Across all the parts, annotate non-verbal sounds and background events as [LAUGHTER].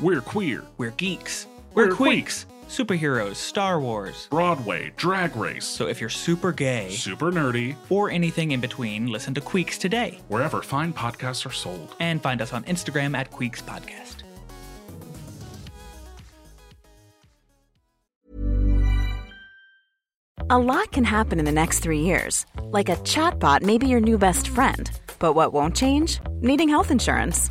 We're queer. We're geeks. We're We're queeks. Superheroes, Star Wars. Broadway, Drag Race. So if you're super gay Super nerdy. or anything in between, listen to Queeks today. Wherever fine podcasts are sold. And find us on Instagram at Queeks Podcast. A lot can happen in the next three years. Like a chatbot may be your new best friend. But what won't change? Needing health insurance.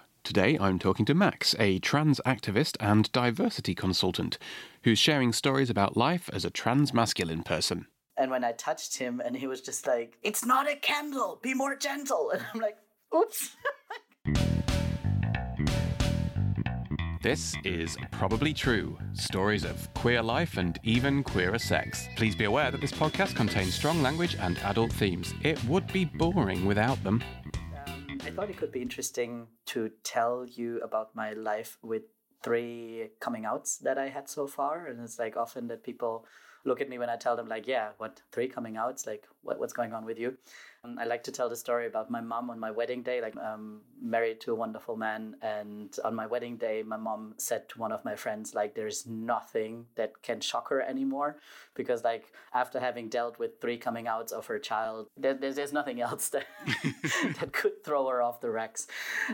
Today I'm talking to Max, a trans activist and diversity consultant, who's sharing stories about life as a trans masculine person. And when I touched him, and he was just like, "It's not a candle. Be more gentle." And I'm like, "Oops." [LAUGHS] This is Probably True stories of queer life and even queerer sex. Please be aware that this podcast contains strong language and adult themes. It would be boring without them. I thought it could be interesting to tell you about my life with three coming outs that I had so far. And it's like often that people look at me when I tell them, like, yeah, what, three coming outs? Like, what, what's going on with you? Um, I like to tell the story about my mom on my wedding day. Like, I'm married to a wonderful man. And on my wedding day, my mom said to one of my friends, like, there's nothing that can shock her anymore. Because, like, after having dealt with three coming outs of her child, there, there's, there's nothing else that, [LAUGHS] [LAUGHS] that could throw her off the racks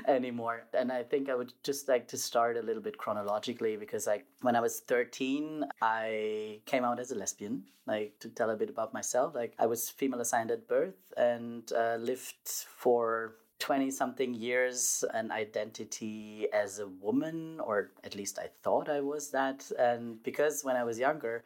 anymore. And I think I would just like to start a little bit chronologically because, like, when I was 13, I came out as a lesbian. Like, to tell a bit about myself, like, I was female assigned at birth and uh, lived for 20 something years an identity as a woman, or at least I thought I was that. And because when I was younger,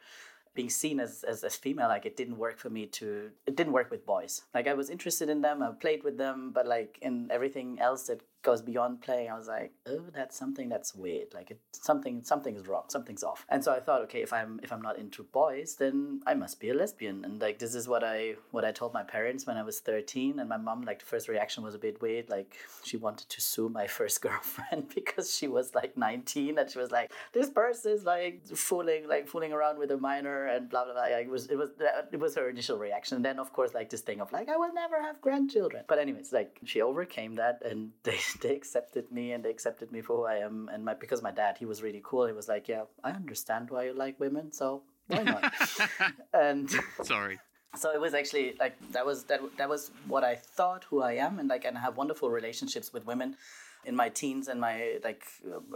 being seen as, as, female, like it didn't work for me to, it didn't work with boys. Like I was interested in them, I played with them, but like in everything else that goes beyond playing, I was like, oh, that's something that's weird. Like it, something, something is wrong, something's off. And so I thought, okay, if I'm, if I'm not into boys, then I must be a lesbian. And like, this is what I, what I told my parents when I was 13. And my mom, like the first reaction was a bit weird. Like she wanted to sue my [LAUGHS] first girlfriend [LAUGHS] because she was like 19 and she was like, this person is like fooling, like fooling around with a minor and blah, blah, blah. Like, it was, it was, it was her initial reaction. And then of course, like this thing of like, I will never have grandchildren. But anyways, like she overcame that and [LAUGHS] they, they accepted me and they accepted me for who I am. And my because my dad, he was really cool. He was like, "Yeah, I understand why you like women, so why not?" [LAUGHS] and [LAUGHS] Sorry. so it was actually like that was that that was what I thought who I am, and like and I have wonderful relationships with women in my teens and my like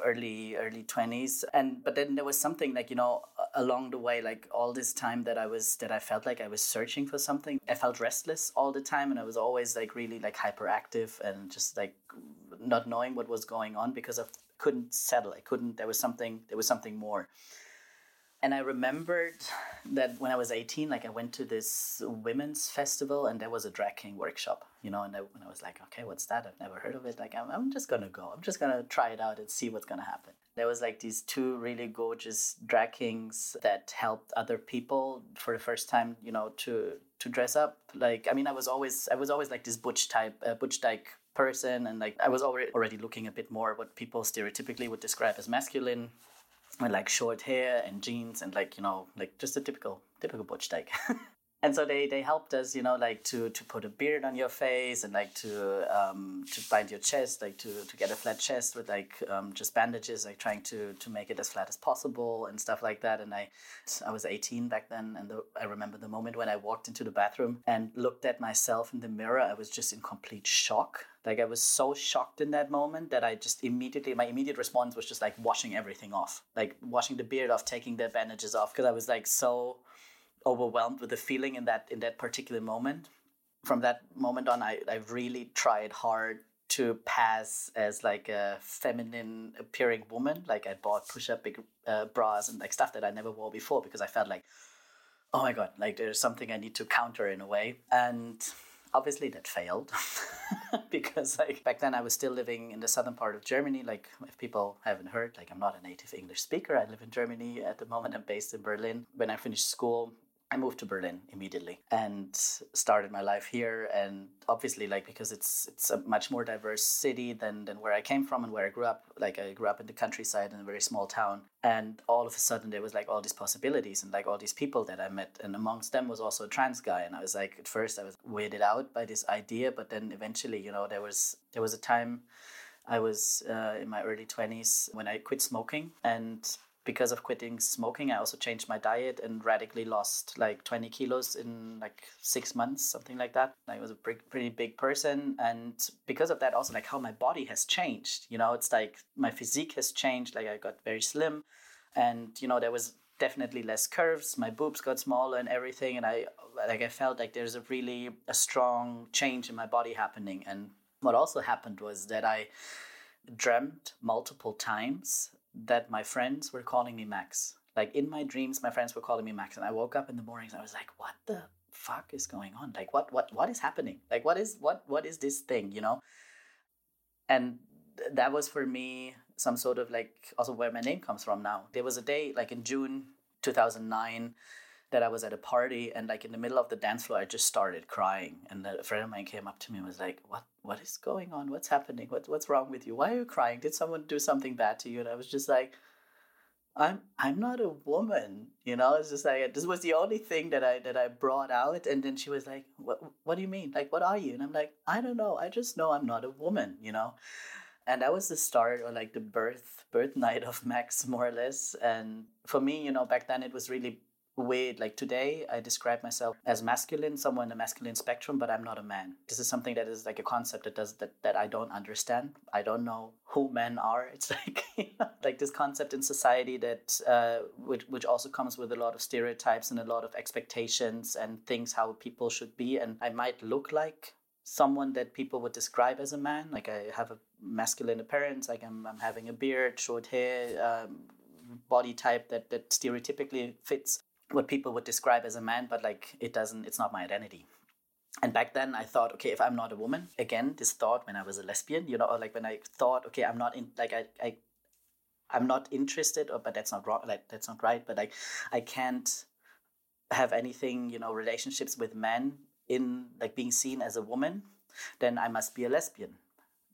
early early 20s and but then there was something like you know along the way like all this time that i was that i felt like i was searching for something i felt restless all the time. And i was always like really like hyperactive and just like not knowing what was going on because i couldn't settle. I couldn't there was something there was something more and I remembered that when I was 18, like I went to this women's festival and there was a drag king workshop, you know, and I, and I was like, okay, what's that? I've never heard of it. Like, I'm, I'm just going to go. I'm just going to try it out and see what's going to happen. There was like these two really gorgeous drag kings that helped other people for the first time, you know, to, to dress up. Like, I mean, I was always, I was always like this butch type, uh, butch dyke person. And like, I was already, already looking a bit more what people stereotypically would describe as masculine with like short hair and jeans and like you know like just a typical typical butch dyke [LAUGHS] and so they they helped us you know like to to put a beard on your face and like to um to bind your chest like to to get a flat chest with like um, just bandages like trying to to make it as flat as possible and stuff like that. And i i was 18 back then and the, i remember the moment when i walked into the bathroom and looked at myself in the mirror i was just in complete shock like I was so shocked in that moment that I just immediately my immediate response was just like washing everything off, like washing the beard off, taking the bandages off, because I was like so overwhelmed with the feeling in that in that particular moment. From that moment on, I I really tried hard to pass as like a feminine appearing woman. Like I bought push up big uh, bras and like stuff that I never wore before because I felt like, oh my god, like there's something I need to counter in a way and obviously that failed [LAUGHS] because like back then I was still living in the southern part of Germany. Like if people haven't heard, like I'm not a native English speaker. I live in Germany at the moment. I'm based in Berlin. When I finished school, I moved to Berlin immediately and started my life here. And obviously, like because it's it's a much more diverse city than than where I came from and where I grew up. Like I grew up in the countryside in a very small town, and all of a sudden there was like all these possibilities and like all these people that I met, and amongst them was also a trans guy. And I was like, at first I was weirded out by this idea, but then eventually, you know, there was there was a time. I was uh, in my early 20s when I quit smoking, and because of quitting smoking, I also changed my diet and radically lost like 20 kilos in like six months, something like that. I was a pretty big person. And because of that, also like how my body has changed, you know, it's like my physique has changed. Like I got very slim and, you know, there was definitely less curves. My boobs got smaller and everything. And I, like, I felt like there's a really a strong change in my body happening. And what also happened was that I dreamt multiple times that my friends were calling me Max. Like in my dreams, my friends were calling me Max, and I woke up in the mornings. I was like, "What the fuck is going on? Like, what, what, what is happening? Like, what is, what, what is this thing? You know?" And th- that was for me some sort of like also where my name comes from. Now there was a day like in June two thousand nine that I was at a party and like in the middle of the dance floor I just started crying and a friend of mine came up to me and was like what what is going on? What's happening? What what's wrong with you? Why are you crying? Did someone do something bad to you? And I was just like I'm I'm not a woman you know? It's just like this was the only thing that I that I brought out and then she was like what what do you mean? Like what are you? And I'm like I don't know. I just know I'm not a woman you know? And that was the start or like the birth birth night of Max more or less. And for me you know back then it was really weird. Like today, I describe myself as masculine, somewhere in the masculine spectrum, but I'm not a man. This is something that is like a concept that does that that I don't understand. I don't know who men are. [LAUGHS] It's like you know, like this concept in society that uh, which which also comes with a lot of stereotypes and a lot of expectations and things how people should be. And I might look like someone that people would describe as a man. Like I have a masculine appearance. Like I'm, I'm having a beard, short hair. Um, body type that that stereotypically fits what people would describe as a man, but like it doesn't, it's not my identity. And back then I thought, okay, if I'm not a woman, again, this thought when I was a lesbian, you know, or like when I thought, okay, I'm not in, like I, I I'm not interested, or but that's not wrong, like that's not right, but like I can't have anything, you know, relationships with men in like being seen as a woman, then I must be a lesbian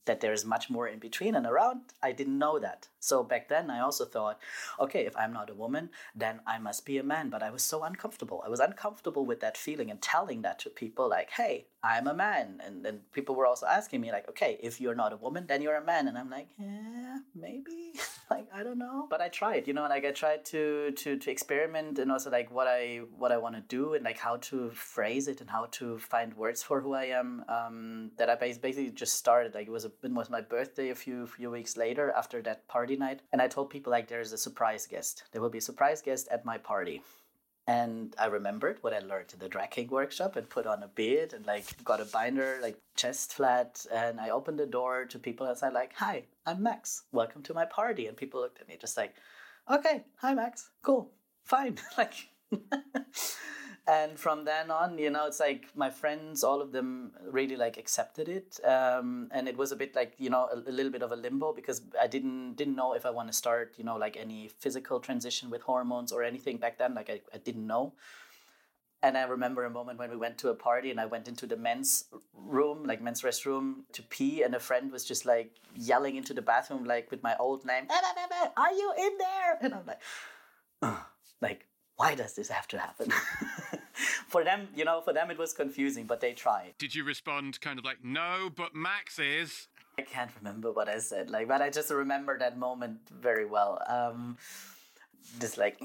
that there is much more in between and around. I didn't know that. So back then, I also thought, okay, if I'm not a woman, then I must be a man. But I was so uncomfortable. I was uncomfortable with that feeling and telling that to people, like, hey, I'm a man. And then people were also asking me, like, okay, if you're not a woman, then you're a man. And I'm like, yeah, maybe. [LAUGHS] like, I don't know. But I tried, you know, like I tried to to to experiment and also like what I what I want to do and like how to phrase it and how to find words for who I am. Um, that I basically just started. Like it was a, it was my birthday a few few weeks later after that party night, and I told people like there's a surprise guest. There will be a surprise guest at my party. And I remembered what I learned in the drag king workshop and put on a beard and like got a binder, like chest flat. And I opened the door to people and said like, hi, I'm Max. Welcome to my party. And people looked at me just like, okay, hi, Max. Cool. Fine. [LAUGHS] like, [LAUGHS] and from then on you know it's like my friends all of them really like accepted it um, and it was a bit like you know a, a, little bit of a limbo because i didn't didn't know if i want to start you know like any physical transition with hormones or anything back then like i, I didn't know and I remember a moment when we went to a party and I went into the men's room, like men's restroom, to pee, and a friend was just like yelling into the bathroom, like with my old name, "Are you in there?" And I'm like, Ugh. like why does this have to happen? [LAUGHS] for them, you know, for them it was confusing, but they tried. Did you respond kind of like, no, but Max is? I can't remember what I said, like, but I just remember that moment very well. Um, this like,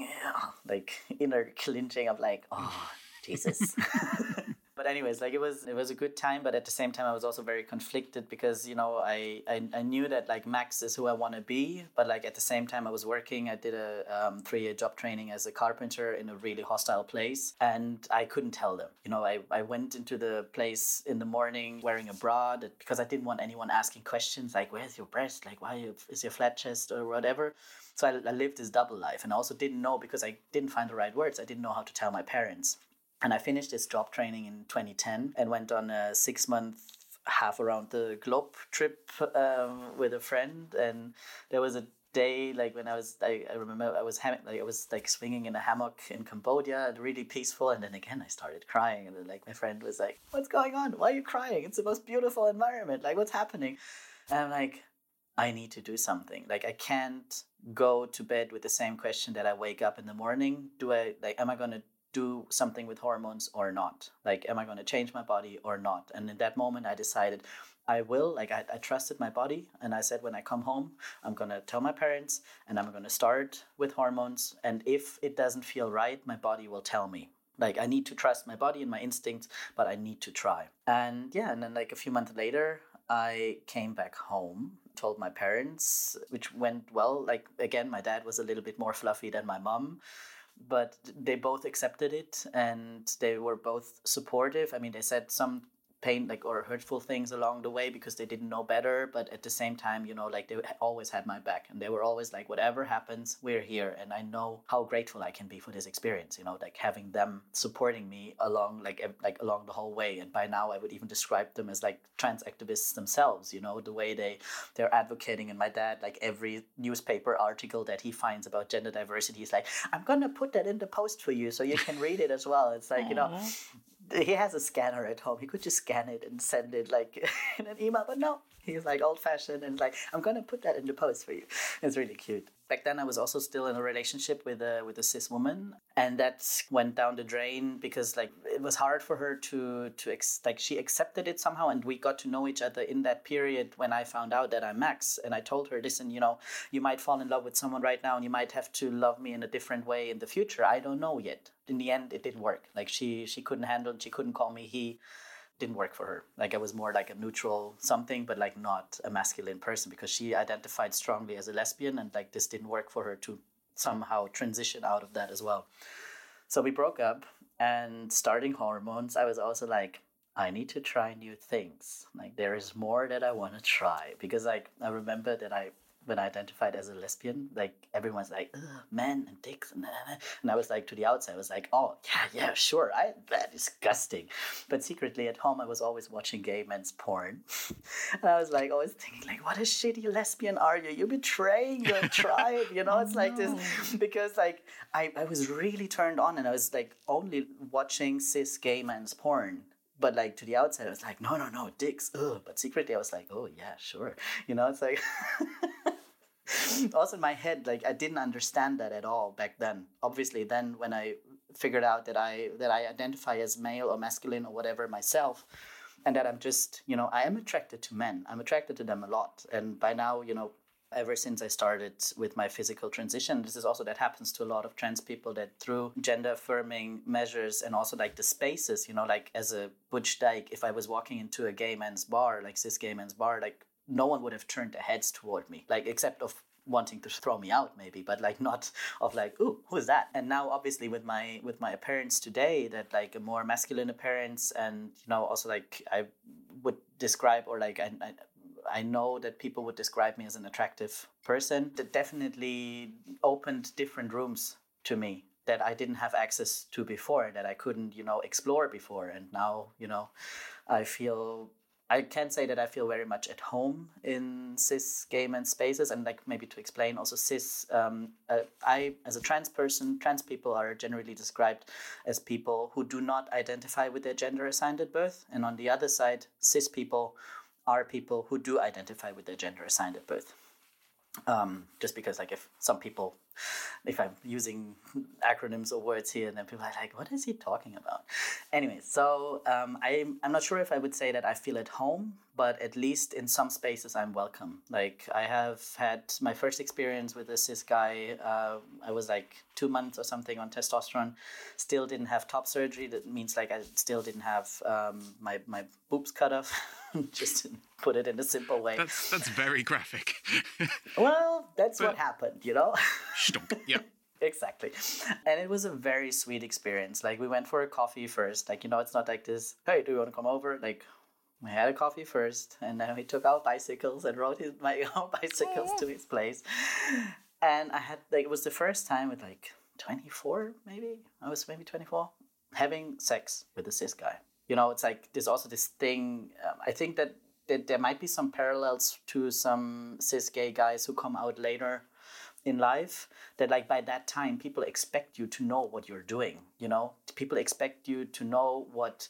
like inner clinching of like, oh, Jesus. [LAUGHS] [LAUGHS] but anyways like it was it was a good time but at the same time i was also very conflicted because you know i i, I knew that like max is who i want to be but like at the same time i was working i did a um, three-year job training as a carpenter in a really hostile place and i couldn't tell them. You know i, I went into the place in the morning wearing a bra that, because i didn't want anyone asking questions like where's your breast? Like why is your flat chest or whatever? So I, I lived this double life and i also didn't know because i didn't find the right words i didn't know how to tell my parents And I finished this job training in 2010 and went on a six month half around the globe trip um, with a friend. And there was a day like when I was I, I remember I was ham- like I was like swinging in a hammock in Cambodia and really peaceful. And then again I started crying. And then like my friend was like what's going on? Why are you crying? It's the most beautiful environment. Like what's happening? And I'm like I need to do something. Like I can't go to bed with the same question that I wake up in the morning. Do I like am I going to do something with hormones or not like am I going to change my body or not and in that moment I decided I will. Like I, I trusted my body, and I said when I come home, I'm gonna tell my parents, and I'm gonna start with hormones. And if it doesn't feel right, my body will tell me. Like I need to trust my body and my instincts, but I need to try. And yeah, and then like a few months later, I came back home, told my parents, which went well. Like again, my dad was a little bit more fluffy than my mom but they both accepted it and they were both supportive. I mean, they said some pain like or hurtful things along the way because they didn't know better but at the same time you know like they always had my back and they were always like whatever happens we're here. And i know how grateful i can be for this experience you know like having them supporting me along like like along the whole way. And by now i would even describe them as like trans activists themselves you know the way they they're advocating. And my dad like every newspaper article that he finds about gender diversity he's like i'm gonna put that in the post for you so you can read it as well. It's like you know he has a scanner at home. He could just scan it and send it like [LAUGHS] in an email, but no, he's like old fashioned and like I'm gonna put that in the post for you. It's really cute. Back then, I was also still in a relationship with a with a cis woman, and that went down the drain because like it was hard for her to to ex- like she accepted it somehow, and we got to know each other in that period when I found out that I'm Max, and I told her, listen, you know, you might fall in love with someone right now, and you might have to love me in a different way in the future. I don't know yet. In the end, it didn't work. Like she she couldn't handle, she couldn't call me he didn't work for her. Like I was more like a neutral something, but like not a masculine person because she identified strongly as a lesbian, and like this didn't work for her to somehow transition out of that as well. So we broke up, and starting hormones, I was also like, I need to try new things. Like there is more that I want to try because like I remember that I when I identified as a lesbian, like everyone's like, men and dicks, and, and I was like to the outside, I was like, oh yeah, yeah, sure, I that disgusting, but secretly at home I was always watching gay men's porn, [LAUGHS] and I was like always thinking like, what a shitty lesbian are you? You're betraying your [LAUGHS] tribe, you know? It's like this [LAUGHS] because like I I was really turned on, and I was like only watching cis gay men's porn but like to the outside, I was like, no, no, no, dicks. Ugh. But secretly, I was like, oh yeah, sure. You know, it's like [LAUGHS] also in my head, like I didn't understand that at all back then. Obviously, then when I figured out that I that I identify as male or masculine or whatever myself, and that I'm just, you know, I am attracted to men. I'm attracted to them a lot, and by now, you know, ever since I started with my physical transition. This is also that happens to a lot of trans people that through gender affirming measures and also like the spaces, you know, like as a butch dyke, if I was walking into a gay men's bar, like cis gay men's bar, like no one would have turned their heads toward me, like except of wanting to throw me out maybe but like [LAUGHS] not of like ooh who's that and now obviously with my with my appearance today that like a more masculine appearance and you know also like i would describe or like I, I I know that people would describe me as an attractive person. That definitely opened different rooms to me that I didn't have access to before, that I couldn't, you know, explore before. And now, you know, I feel I can say that I feel very much at home in cis gay men spaces, and like maybe to explain also cis. Um, uh, I, as a trans person, trans people are generally described as people who do not identify with their gender assigned at birth, and on the other side, cis people are people who do identify with their gender assigned at birth. Um, just because, like, if some people, if I'm using acronyms or words here, then people are like, "What is he talking about?" Anyway, so um, I'm I'm not sure if I would say that I feel at home, but at least in some spaces I'm welcome. Like I have had my first experience with a cis guy. Uh, I was like two months or something on testosterone. Still didn't have top surgery. That means like I still didn't have um, my my boobs cut off. [LAUGHS] [LAUGHS] just to put it in a simple way. That's that's very graphic. [LAUGHS] well, that's But- what happened, you know. [LAUGHS] Stunk. Yeah. exactly and it was a very sweet experience like we went for a coffee first like you know it's not like this hey do you want to come over like we had a coffee first and then we took our bicycles and rode his, my own bicycles to his place and i had like it was the first time with like 24 maybe i was maybe 24 having sex with a cis guy. You know, it's like there's also this thing. Um, I think that, that there might be some parallels to some cis gay guys who come out later in life that like by that time people expect you to know what you're doing you know people expect you to know what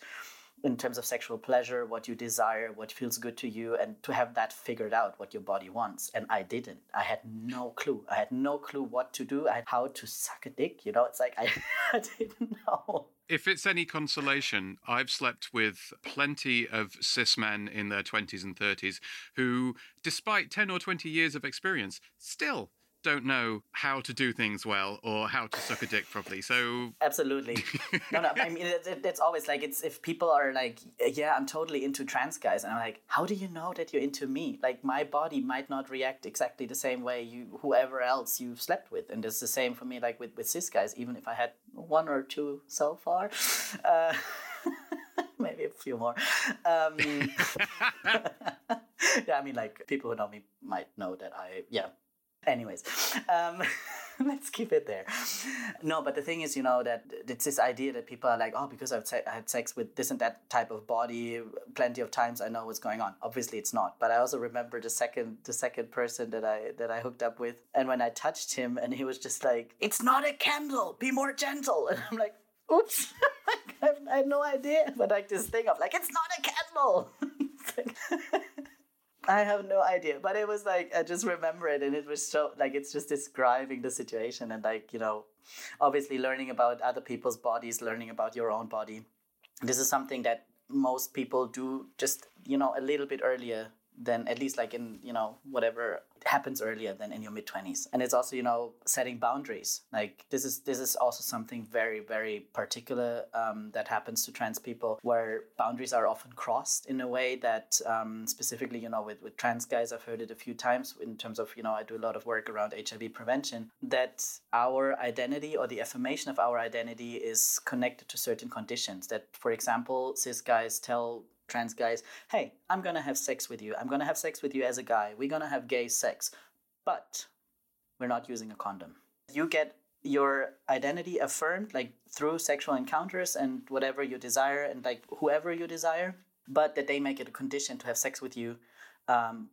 in terms of sexual pleasure, what you desire, what feels good to you, and to have that figured out what your body wants. And I didn't. I had no clue. I had no clue what to do. I had how to suck a dick. You know, it's like I, [LAUGHS] I didn't know. If it's any consolation, I've slept with plenty of cis men in their 20s and 30s who, despite 10 or 20 years of experience, still don't know how to do things well or how to suck a dick properly. So absolutely, [LAUGHS] no, no. I mean, it, it, it's always like it's if people are like, yeah, I'm totally into trans guys, and I'm like, how do you know that you're into me? Like my body might not react exactly the same way you whoever else you've slept with, and it's the same for me. Like with with cis guys, even if I had one or two so far. Uh, [LAUGHS] maybe a few more. Um, [LAUGHS] yeah, I mean, like people who know me might know that I, yeah, Anyways, um, [LAUGHS] let's keep it there. No, but the thing is, you know, that it's this idea that people are like, oh, because I've se- had sex with this and that type of body plenty of times, I know what's going on. Obviously, it's not. But I also remember the second the second person that I that I hooked up with, and when I touched him, and he was just like, "It's not a candle. Be more gentle." And I'm like, "Oops." [LAUGHS] I had no idea. But like this thing of like, "It's not a candle." [LAUGHS] I have no idea, but it was like I just remember it, and it was so like it's just describing the situation, and like you know, obviously learning about other people's bodies, learning about your own body. This is something that most people do just you know a little bit earlier than at least like in you know whatever happens earlier than in your mid 20s and it's also you know setting boundaries. Like this is this is also something very very particular um, that happens to trans people where boundaries are often crossed in a way that um, specifically you know with, with trans guys i've heard it a few times in terms of you know i do a lot of work around hiv prevention that our identity or the affirmation of our identity is connected to certain conditions. That for example cis guys tell trans guys, hey, I'm gonna have sex with you. I'm gonna have sex with you as a guy. We're gonna have gay sex. But we're not using a condom. You get your identity affirmed like through sexual encounters and whatever you desire and like whoever you desire, but that they make it a condition to have sex with you um,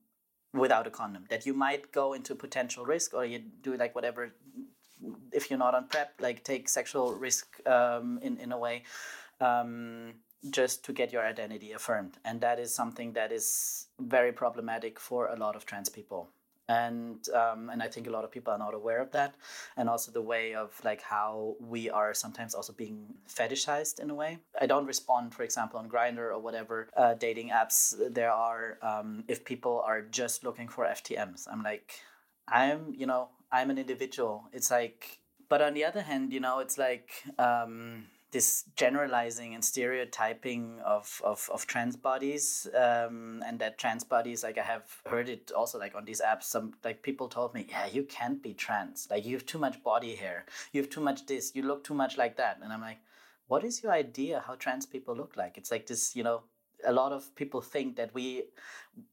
without a condom. That you might go into potential risk or you do like whatever if you're not on PrEP, like take sexual risk um, in in a way. Um, just to get your identity affirmed. And that is something that is very problematic for a lot of trans people. And um, and I think a lot of people are not aware of that, and also the way of like how we are sometimes also being fetishized in a way. I don't respond, for example, on Grindr or whatever uh, dating apps there are. Um, if people are just looking for FTMs, I'm like, I'm you know I'm an individual. It's like, but on the other hand, you know, it's like. Um, this generalizing and stereotyping of, of, of trans bodies um, and that trans bodies like i have heard it also like on these apps some like people told me yeah you can't be trans. Like you have too much body hair. You have too much this. You look too much like that. And i'm like what is your idea how trans people look like? It's like this you know a lot of people think that we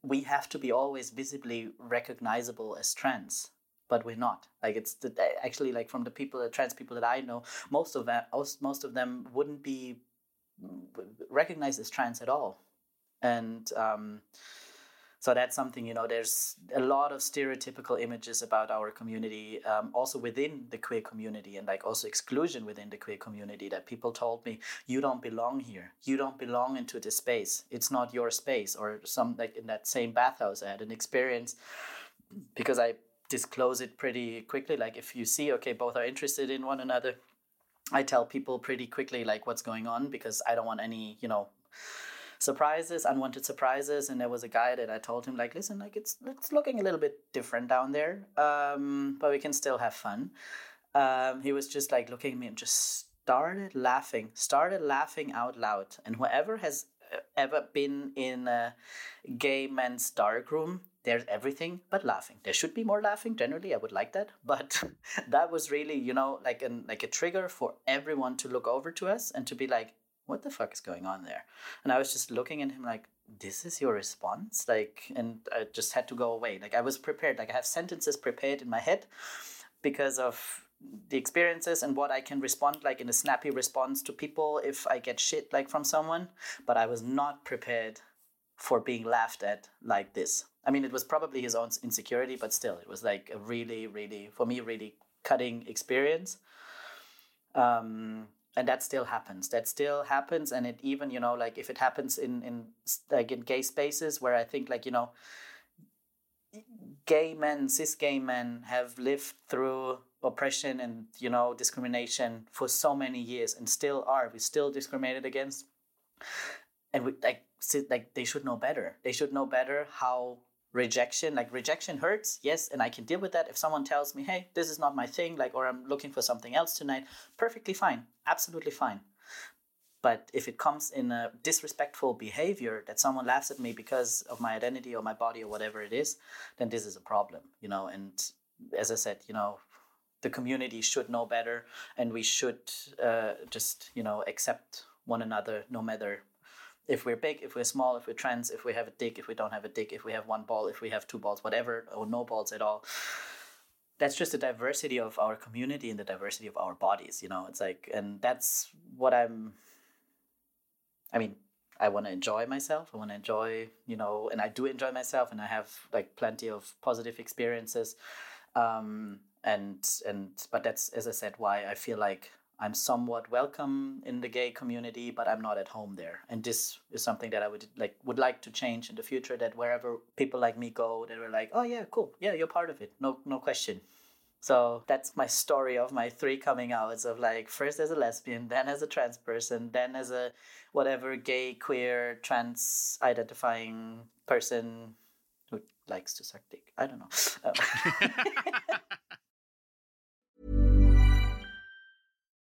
we have to be always visibly recognizable as trans but we're not. Like it's the, actually like from the people, the trans people that I know, most of them, most of them wouldn't be recognized as trans at all, and um, so that's something you know. There's a lot of stereotypical images about our community, um, also within the queer community, and like also exclusion within the queer community. That people told me, "You don't belong here. You don't belong into this space. It's not your space." Or some like in that same bathhouse, I had an experience because I disclose it pretty quickly. Like if you see, okay, both are interested in one another, I tell people pretty quickly like what's going on because I don't want any, you know, surprises, unwanted surprises. And there was a guy that I told him like, listen, like it's it's looking a little bit different down there, um, but we can still have fun. Um, he was just like looking at me and just started laughing, started laughing out loud. And whoever has uh, ever been in a gay men's darkroom there's everything but laughing. There should be more laughing generally i would like that [LAUGHS] but [LAUGHS] that was really you know like an like a trigger for everyone to look over to us and to be like what the fuck is going on there? And i was just looking at him like this is your response? Like and i just had to go away. Like i was prepared. Like i have sentences prepared in my head because of the experiences and what I can respond like in a snappy response to people if I get shit like from someone, but I was not prepared for being laughed at like this. I mean, it was probably his own insecurity, but still, it was like a really, really, for me, really cutting experience. Um, and that still happens. That still happens, and it even, you know, like if it happens in in like in gay spaces where I think like you know, gay men, cis gay men have lived through oppression and you know discrimination for so many years and still are. We still discriminated against, and we like like they should know better. They should know better how rejection like rejection hurts yes and i can deal with that. If someone tells me hey this is not my thing like or i'm looking for something else tonight perfectly fine absolutely fine. But if it comes in a disrespectful behavior that someone laughs at me because of my identity or my body or whatever it is then this is a problem you know? And as i said you know the community should know better and we should uh, just you know accept one another no matter if we're big, if we're small, if we're trans, if we have a dick, if we don't have a dick, if we have one ball, if we have two balls, whatever, or no balls at all. That's just the diversity of our community and the diversity of our bodies, you know. It's like, and that's what I'm. I mean, I want to enjoy myself. I want to enjoy, you know, and I do enjoy myself, and I have like plenty of positive experiences. Um, and and but that's as I said, why I feel like I'm somewhat welcome in the gay community, but I'm not at home there. And this is something that I would like would like to change in the future. That wherever people like me go, they were like, "Oh yeah, cool, yeah, you're part of it, no no question." So that's my story of my three coming outs of like first as a lesbian, then as a trans person, then as a whatever gay, queer, trans identifying person who likes to suck dick. I don't know. Um. [LAUGHS] [LAUGHS]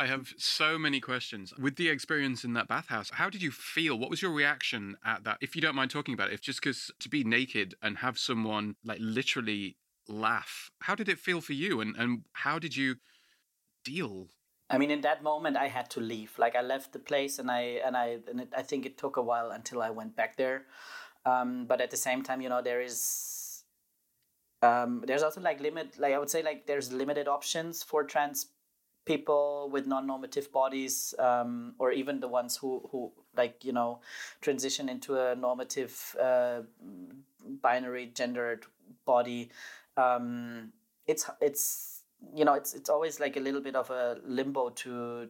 I have so many questions. With the experience in that bathhouse, how did you feel? What was your reaction at that? If you don't mind talking about it, if just because to be naked and have someone like literally laugh, how did it feel for you? And, and how did you deal? I mean, in that moment, I had to leave. Like I left the place, and I and I and it, I think it took a while until I went back there. Um, but at the same time, you know, there is um, there's also like limit. Like I would say, like there's limited options for trans people with non-normative bodies um, or even the ones who, who like you know transition into a normative uh, binary gendered body um, it's it's you know it's it's always like a little bit of a limbo to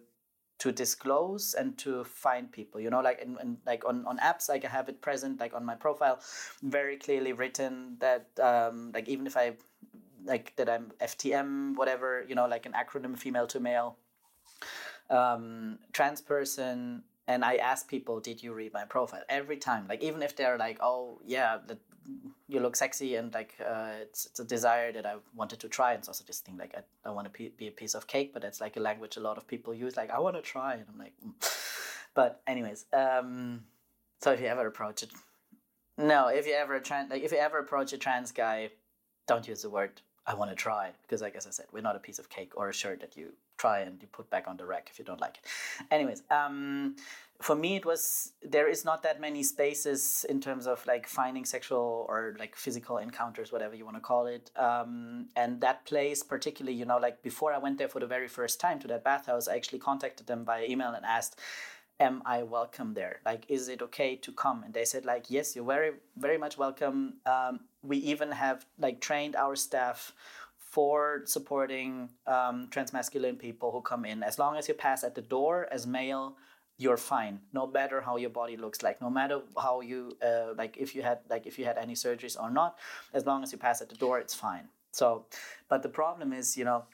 to disclose and to find people you know like in, in, like on, on apps like i have it present like on my profile very clearly written that um, like even if i like that I'm FTM, whatever, you know, like an acronym female to male, um, trans person. And I ask people, did you read my profile? Every time, like even if they're like, oh yeah, that you look sexy and like uh, it's, it's a desire that I wanted to try. And it's also this thing like I, I want to be a piece of cake, but that's like a language a lot of people use. Like I want to try, and I'm like, mm. but anyways, um, so if you ever approach it, no, if you ever trans, like if you ever approach a trans guy, don't use the word I want to try it because, like as I said, we're not a piece of cake or a shirt that you try and you put back on the rack if you don't like it. Anyways, um, for me, it was there is not that many spaces in terms of like finding sexual or like physical encounters, whatever you want to call it. Um, and that place, particularly, you know, like before I went there for the very first time to that bathhouse, I actually contacted them via email and asked am I welcome there? Like, is it okay to come? And they said, like, yes, you're very, very much welcome. Um, we even have like trained our staff for supporting um, transmasculine people who come in. As long as you pass at the door as male, you're fine. No matter how your body looks like, no matter how you uh, like, if you had like if you had any surgeries or not, as long as you pass at the door, it's fine. So, but the problem is, you know,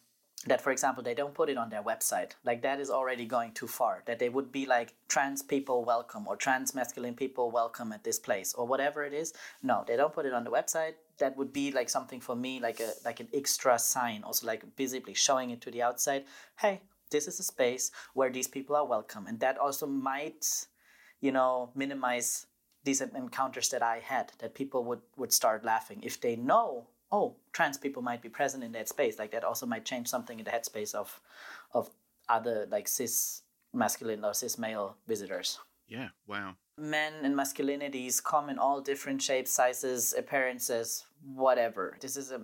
that for example they don't put it on their website. Like that is already going too far that they would be like trans people welcome or trans masculine people welcome at this place or whatever it is. No they don't put it on the website. That would be like something for me like a like an extra sign also like visibly showing it to the outside. Hey this is a space where these people are welcome and that also might you know minimize these encounters that i had that people would would start laughing. If they know oh, trans people might be present in that space. Like that also might change something in the headspace of of other like cis masculine or cis male visitors. Yeah, wow. Men and masculinities come in all different shapes, sizes, appearances, whatever. This is a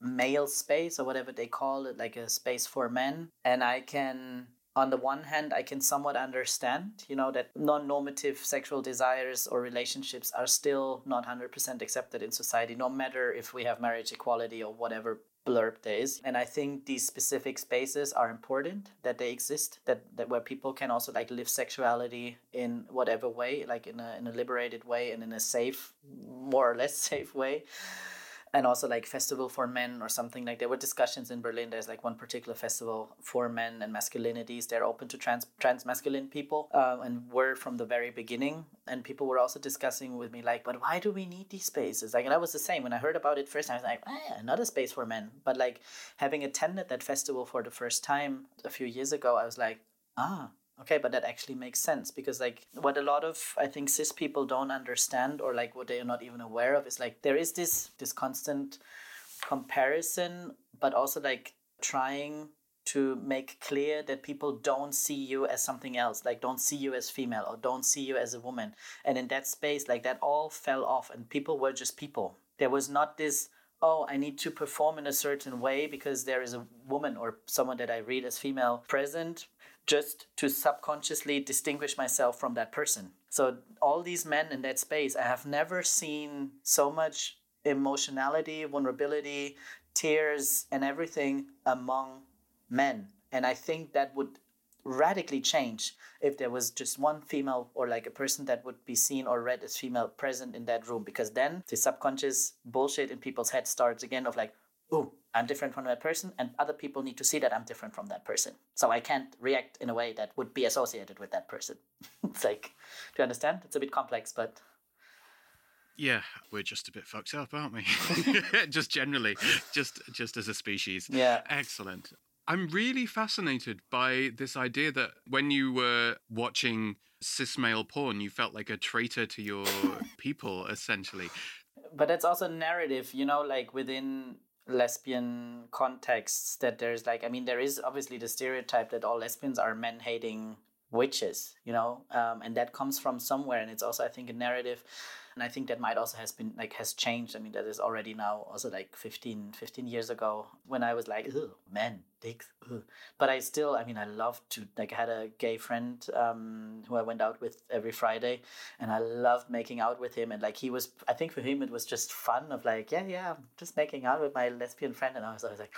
male space or whatever they call it, like a space for men. And I can on the one hand, I can somewhat understand, you know, that non normative sexual desires or relationships are still not 100% accepted in society, no matter if we have marriage equality or whatever blurb there is. And I think these specific spaces are important that they exist, that, that where people can also like live sexuality in whatever way, like in a, in a liberated way and in a safe, more or less [LAUGHS] safe way and also like festival for men or something like there were discussions in berlin. There's like one particular festival for men and masculinities. They're open to trans trans masculine people um, and were from the very beginning. And people were also discussing with me like but why do we need these spaces? Like and i was the same. When i heard about it first i was like eh, another space for men. But like having attended that festival for the first time a few years ago i was like ah okay but that actually makes sense because like what a lot of i think cis people don't understand or like what they are not even aware of is like there is this this constant comparison but also like trying to make clear that people don't see you as something else like don't see you as female or don't see you as a woman. And in that space like that all fell off and people were just people. There was not this oh, I need to perform in a certain way because there is a woman or someone that I read as female present just to subconsciously distinguish myself from that person. So, all these men in that space, I have never seen so much emotionality, vulnerability, tears, and everything among men. And I think that would radically change if there was just one female or like a person that would be seen or read as female present in that room because then the subconscious bullshit in people's head starts again of like oh I'm different from that person, and other people need to see that I'm different from that person. So I can't react in a way that would be associated with that person. [LAUGHS] it's like, do you understand? It's a bit complex, but. Yeah, we're just a bit fucked up, aren't we? [LAUGHS] [LAUGHS] just generally, just just as a species. Yeah. Excellent. I'm really fascinated by this idea that when you were watching cis male porn, you felt like a traitor to your people, essentially. But that's also narrative, you know, like within lesbian contexts that there's like i mean there is obviously the stereotype that all lesbians are men hating witches you know um, and that comes from somewhere and it's also i think a narrative and i think that might also has been like has changed. I mean that is already now also like 15 15 years ago when i was like oh men dicks ugh. but i still i mean i love to like I had a gay friend um, who i went out with every friday and i loved making out with him. And like he was i think for him it was just fun of like yeah yeah i'm just making out with my lesbian friend. And i was always like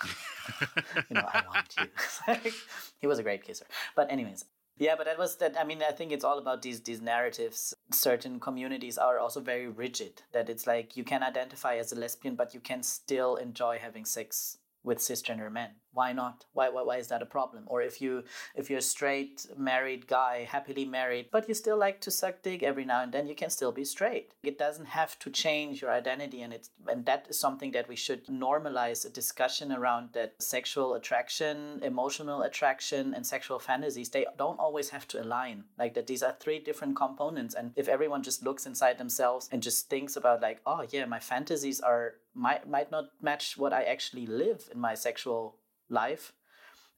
[LAUGHS] you know i want you. [LAUGHS] He was a great kisser. But anyways yeah, but that was that. I mean, I think it's all about these these narratives. Certain communities are also very rigid. That it's like you can identify as a lesbian, but you can still enjoy having sex with cisgender men. Why not? Why, why why is that a problem? Or if you if you're a straight married guy happily married but you still like to suck dick every now and then you can still be straight. It doesn't have to change your identity and it's and that is something that we should normalize a discussion around that sexual attraction emotional attraction and sexual fantasies they don't always have to align. Like that these are three different components and if everyone just looks inside themselves and just thinks about like oh yeah my fantasies are might might not match what i actually live in my sexual life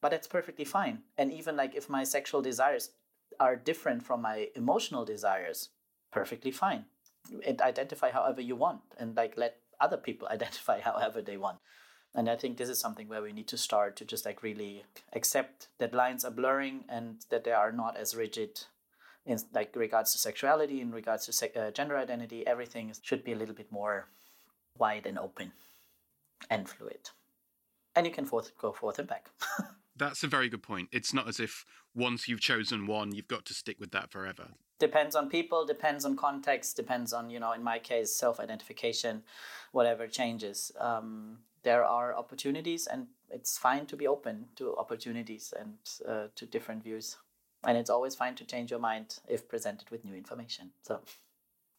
but that's perfectly fine. And even like if my sexual desires are different from my emotional desires perfectly fine. And identify however you want and like let other people [LAUGHS] identify however they want. And i think this is something where we need to start to just like really accept that lines are blurring and that they are not as rigid in like regards to sexuality, in regards to uh, gender identity, everything should be a little bit more wide and open and fluid. And you can forth, go forth and back. [LAUGHS] That's a very good point. It's not as if once you've chosen one, you've got to stick with that forever. Depends on people, depends on context, depends on, you know, in my case, self identification, whatever changes. Um, there are opportunities, and it's fine to be open to opportunities and uh, to different views. And it's always fine to change your mind if presented with new information. So,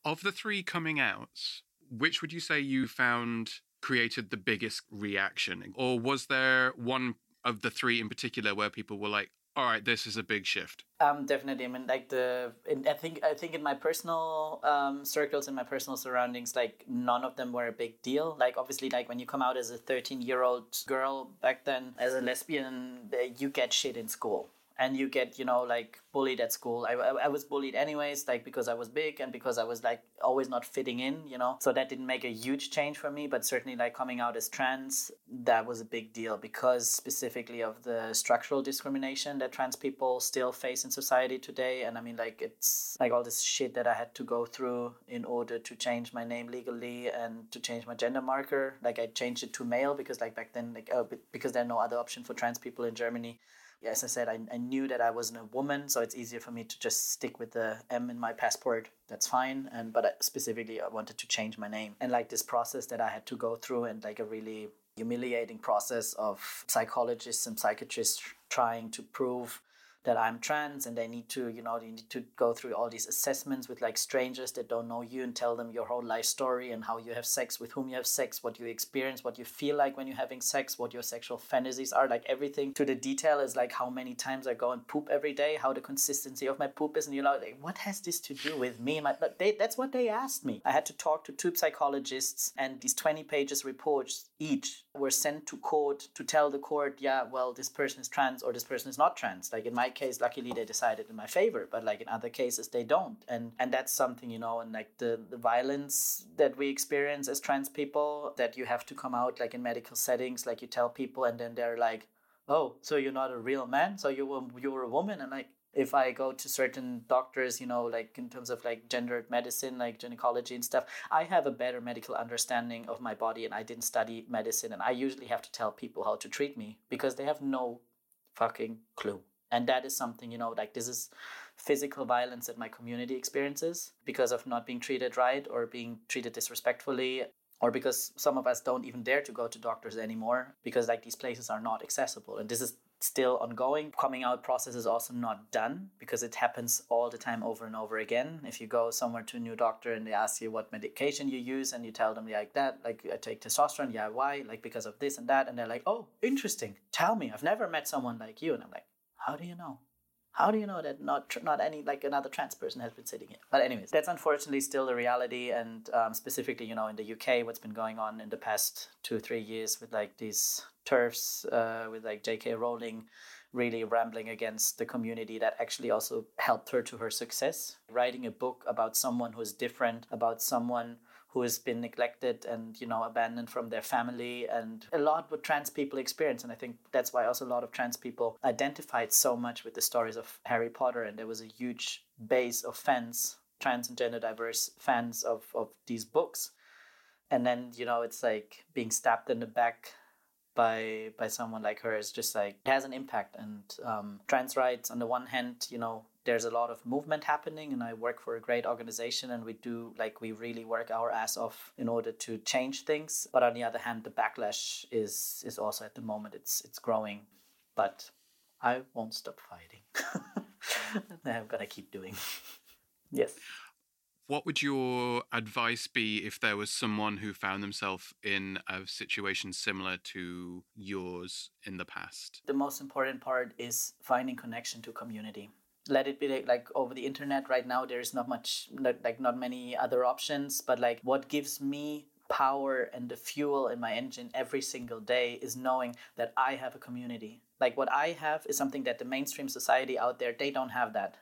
of the three coming outs, which would you say you found created the biggest reaction? Or was there one of the three in particular where people were like, all right, this is a big shift? Um, definitely. I mean, like the, in, I think, I think in my personal um, circles, in my personal surroundings, like none of them were a big deal. Like obviously, like when you come out as a thirteen-year-old girl back then as a lesbian, you get shit in school and you get you know like bullied at school. I, I, I, was bullied anyways like because i was big and because i was like always not fitting in you know? So that didn't make a huge change for me but certainly like coming out as trans that was a big deal because specifically of the structural discrimination that trans people still face in society today. And i mean like it's like all this shit that i had to go through in order to change my name legally and to change my gender marker. Like i changed it to male because like back then like oh, because there's no other option for trans people in germany as I said, I, I knew that I wasn't a woman, so it's easier for me to just stick with the M in my passport. That's fine. And but I, specifically, I wanted to change my name, and like this process that I had to go through, and like a really humiliating process of psychologists and psychiatrists trying to prove that I'm trans and they need to, you know, they need to go through all these assessments with like strangers that don't know you and tell them your whole life story and how you have sex, with whom you have sex, what you experience, what you feel like when you're having sex, what your sexual fantasies are. Like everything to the detail is like how many times I go and poop every day, how the consistency of my poop is. And you're like, what has this to do with me? My, they, that's what they asked me. I had to talk to two psychologists and these 20 pages reports each were sent to court to tell the court, yeah, well, this person is trans or this person is not trans. Like in my case, luckily they decided in my favor, but like in other cases they don't. And and that's something, you know, and like the, the violence that we experience as trans people, that you have to come out like in medical settings, like you tell people and then they're like, Oh, so you're not a real man, so you were you're a woman and like if I go to certain doctors, you know, like in terms of like gendered medicine, like gynecology and stuff, I have a better medical understanding of my body and I didn't study medicine. And I usually have to tell people how to treat me because they have no fucking clue and that is something you know like this is physical violence that my community experiences because of not being treated right or being treated disrespectfully or because some of us don't even dare to go to doctors anymore because like these places are not accessible and this is still ongoing. Coming out process is also not done because it happens all the time over and over again. If you go somewhere to a new doctor and they ask you what medication you use and you tell them like that like i take testosterone yeah why? Like because of this and that. And they're like oh interesting. Tell me. I've never met someone like you. And i'm like how do you know? How do you know that not not any like another trans person has been sitting here? But anyways, that's unfortunately still the reality, and um, specifically, you know, in the UK, what's been going on in the past two three years with like these TERFs uh, with like J.K. Rowling really rambling against the community that actually also helped her to her success. Writing a book about someone who's different, about someone who has been neglected and you know abandoned from their family and a lot what trans people experience. And i think that's why also a lot of trans people identified so much with the stories of harry potter. And there was a huge base of fans trans and gender diverse fans of, of these books. And then you know it's like being stabbed in the back by by someone like her is just like it has an impact. And um, trans rights on the one hand you know there's a lot of movement happening and i work for a great organization and we do like we really work our ass off in order to change things. But on the other hand the backlash is is also at the moment it's it's growing. But i won't stop fighting. [LAUGHS] I'm gonna keep doing. [LAUGHS] Yes. What would your advice be if there was someone who found themselves in a situation similar to yours in the past? The most important part is finding connection to community let it be like, over the internet. Right now there's not much like not many other options but like what gives me power and the fuel in my engine every single day is knowing that i have a community. Like what i have is something that the mainstream society out there they don't have that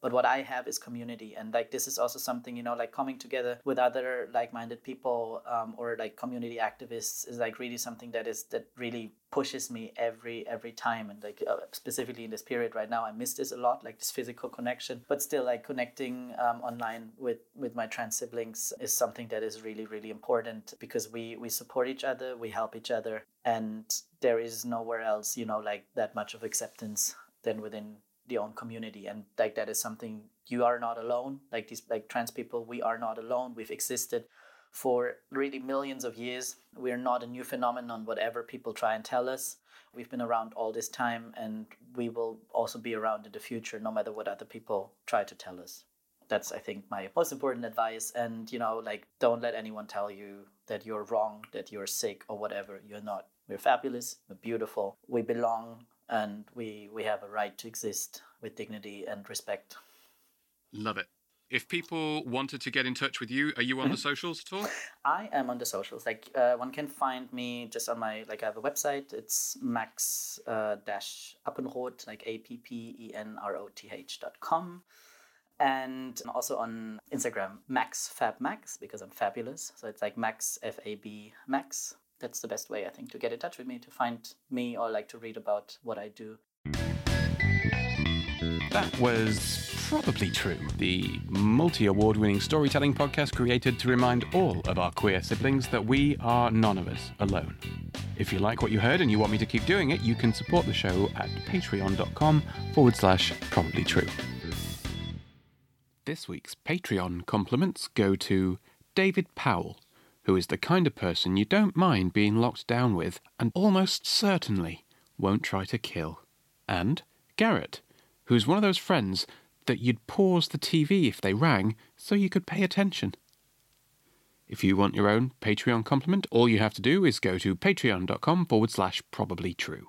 but what i have is community and like this is also something you know like coming together with other like-minded people um, or like community activists is like really something that is that really pushes me every every time and like uh, specifically in this period right now i miss this a lot like this physical connection but still like connecting um, online with with my trans siblings is something that is really really important because we we support each other we help each other and there is nowhere else you know like that much of acceptance than within the own community and like that is something you are not alone. Like these like trans people we are not alone. We've existed for really millions of years. We're not a new phenomenon whatever people try and tell us. We've been around all this time and we will also be around in the future no matter what other people try to tell us. That's i think my most important advice. And you know like don't let anyone tell you that you're wrong that you're sick or whatever. You're not. We're fabulous. We're beautiful. We belong and we we have a right to exist with dignity and respect. Love it. If people wanted to get in touch with you, are you on the socials at all? I am on the socials. Like uh, one can find me just on my like I have a website. It's max uh, dash appenroth like a p p e n r o t h dot com, and also on Instagram max fab max because I'm fabulous. So it's like max f a b max that's the best way I think to get in touch with me, to find me or like to read about what I do. That was probably true. The multi award winning storytelling podcast created to remind all of our queer siblings that we are none of us alone. If you like what you heard and you want me to keep doing it, you can support the show at patreon.com forward slash probably true. This week's Patreon compliments go to David Powell, who is the kind of person you don't mind being locked down with and almost certainly won't try to kill. And Garrett, who's one of those friends that you'd pause the TV if they rang so you could pay attention. If you want your own Patreon compliment, all you have to do is go to patreon.com forward slash probably true.